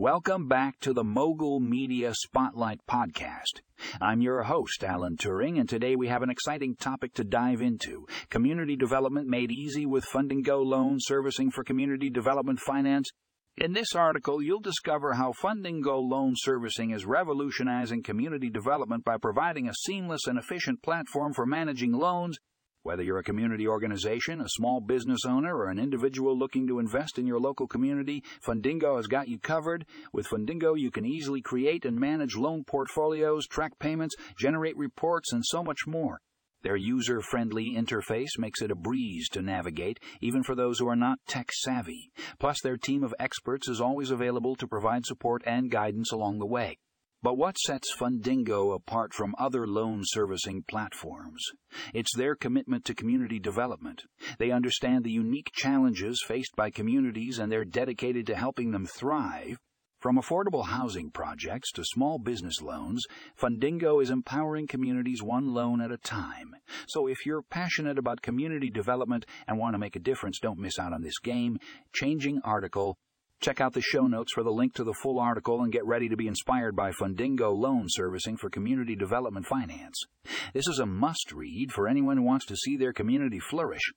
Welcome back to the Mogul Media Spotlight Podcast. I'm your host, Alan Turing, and today we have an exciting topic to dive into community development made easy with Fundingo loan servicing for community development finance. In this article, you'll discover how Fundingo loan servicing is revolutionizing community development by providing a seamless and efficient platform for managing loans whether you're a community organization, a small business owner, or an individual looking to invest in your local community, Fundingo has got you covered. With Fundingo, you can easily create and manage loan portfolios, track payments, generate reports, and so much more. Their user friendly interface makes it a breeze to navigate, even for those who are not tech savvy. Plus, their team of experts is always available to provide support and guidance along the way. But what sets Fundingo apart from other loan servicing platforms? It's their commitment to community development. They understand the unique challenges faced by communities and they're dedicated to helping them thrive. From affordable housing projects to small business loans, Fundingo is empowering communities one loan at a time. So if you're passionate about community development and want to make a difference, don't miss out on this game changing article Check out the show notes for the link to the full article and get ready to be inspired by Fundingo Loan Servicing for Community Development Finance. This is a must read for anyone who wants to see their community flourish.